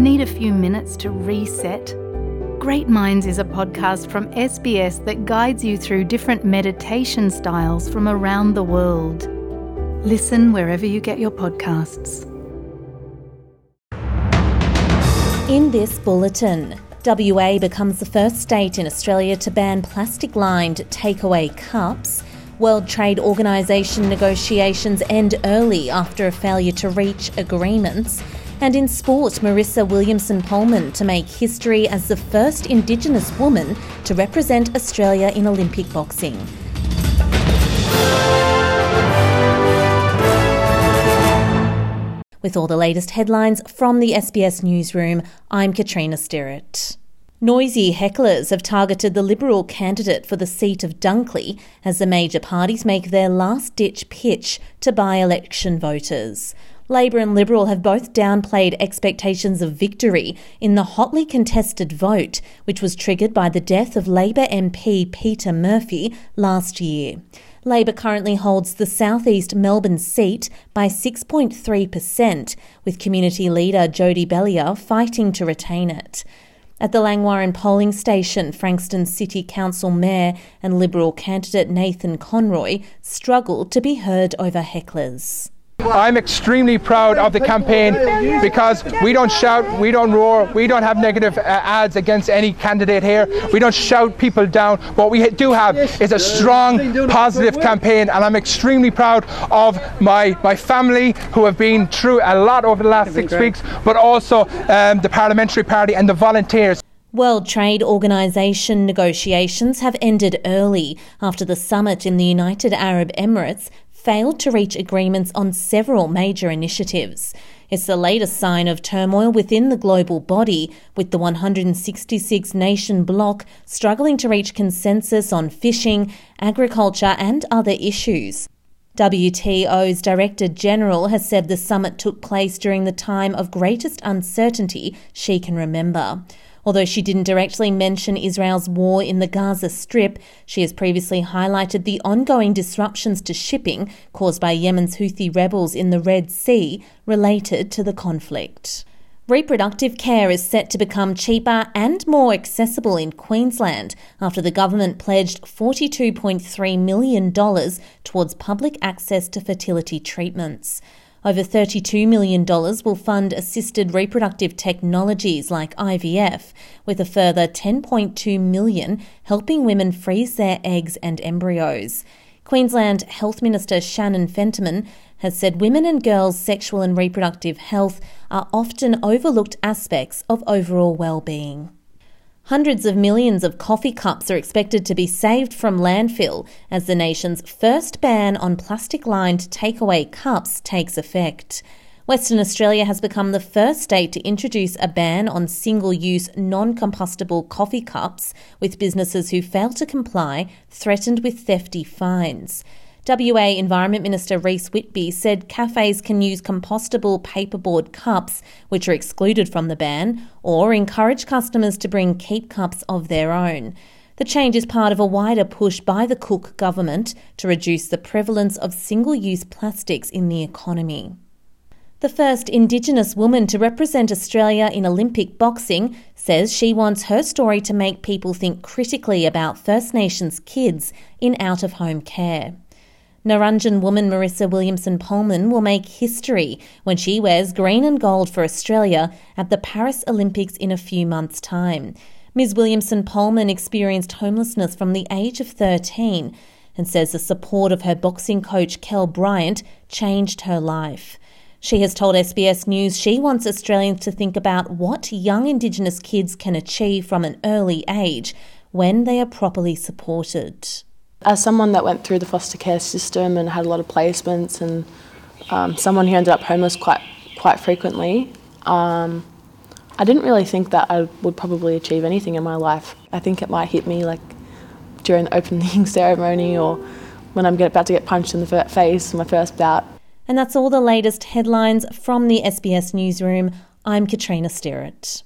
Need a few minutes to reset? Great Minds is a podcast from SBS that guides you through different meditation styles from around the world. Listen wherever you get your podcasts. In this bulletin, WA becomes the first state in Australia to ban plastic lined takeaway cups. World Trade Organization negotiations end early after a failure to reach agreements. And in sport, Marissa Williamson Pohlmann to make history as the first Indigenous woman to represent Australia in Olympic boxing. With all the latest headlines from the SBS Newsroom, I'm Katrina Stirrett. Noisy hecklers have targeted the Liberal candidate for the seat of Dunkley as the major parties make their last ditch pitch to by election voters. Labor and Liberal have both downplayed expectations of victory in the hotly contested vote, which was triggered by the death of Labor MP Peta Murphy last year. Labor currently holds the southeast Melbourne seat by 6.3%, with community leader Jodie Belyea fighting to retain it. At the Langwarrin polling station, Frankston City Council Mayor and Liberal candidate Nathan Conroy struggled to be heard over hecklers. I'm extremely proud of the campaign because we don't shout, we don't roar, we don't have negative uh, ads against any candidate here. We don't shout people down. What we do have is a strong, positive campaign, and I'm extremely proud of my my family who have been through a lot over the last six weeks, but also um, the Parliamentary Party and the volunteers. World Trade Organization negotiations have ended early after the summit in the United Arab Emirates failed to reach agreements on several major initiatives. It's the latest sign of turmoil within the global body, with the 166 nation bloc struggling to reach consensus on fishing, agriculture, and other issues. WTO's Director General has said the summit took place during the time of greatest uncertainty she can remember. Although she didn't directly mention Israel's war in the Gaza Strip, she has previously highlighted the ongoing disruptions to shipping caused by Yemen's Houthi rebels in the Red Sea related to the conflict. Reproductive care is set to become cheaper and more accessible in Queensland after the government pledged $42.3 million towards public access to fertility treatments. Over $32 million will fund assisted reproductive technologies like IVF, with a further 10.2 million helping women freeze their eggs and embryos. Queensland Health Minister Shannon Fentiman has said women and girls' sexual and reproductive health are often overlooked aspects of overall well-being. Hundreds of millions of coffee cups are expected to be saved from landfill as the nation's first ban on plastic lined takeaway cups takes effect. Western Australia has become the first state to introduce a ban on single use, non compostable coffee cups, with businesses who fail to comply threatened with thefty fines. WA Environment Minister Reece Whitby said cafes can use compostable paperboard cups, which are excluded from the ban, or encourage customers to bring keep cups of their own. The change is part of a wider push by the Cook government to reduce the prevalence of single use plastics in the economy. The first Indigenous woman to represent Australia in Olympic boxing says she wants her story to make people think critically about First Nations kids in out of home care. Narungga woman Marissa Williamson Pohlmann will make history when she wears green and gold for Australia at the Paris Olympics in a few months' time. Ms. Williamson Pohlmann experienced homelessness from the age of 13 and says the support of her boxing coach Kell Bryant changed her life. She has told SBS News she wants Australians to think about what young Indigenous kids can achieve from an early age when they are properly supported. As someone that went through the foster care system and had a lot of placements, and um, someone who ended up homeless quite quite frequently, um, I didn't really think that I would probably achieve anything in my life. I think it might hit me like during the opening ceremony or when I'm about to get punched in the face, my first bout. And that's all the latest headlines from the SBS newsroom. I'm Katrina Stirrett.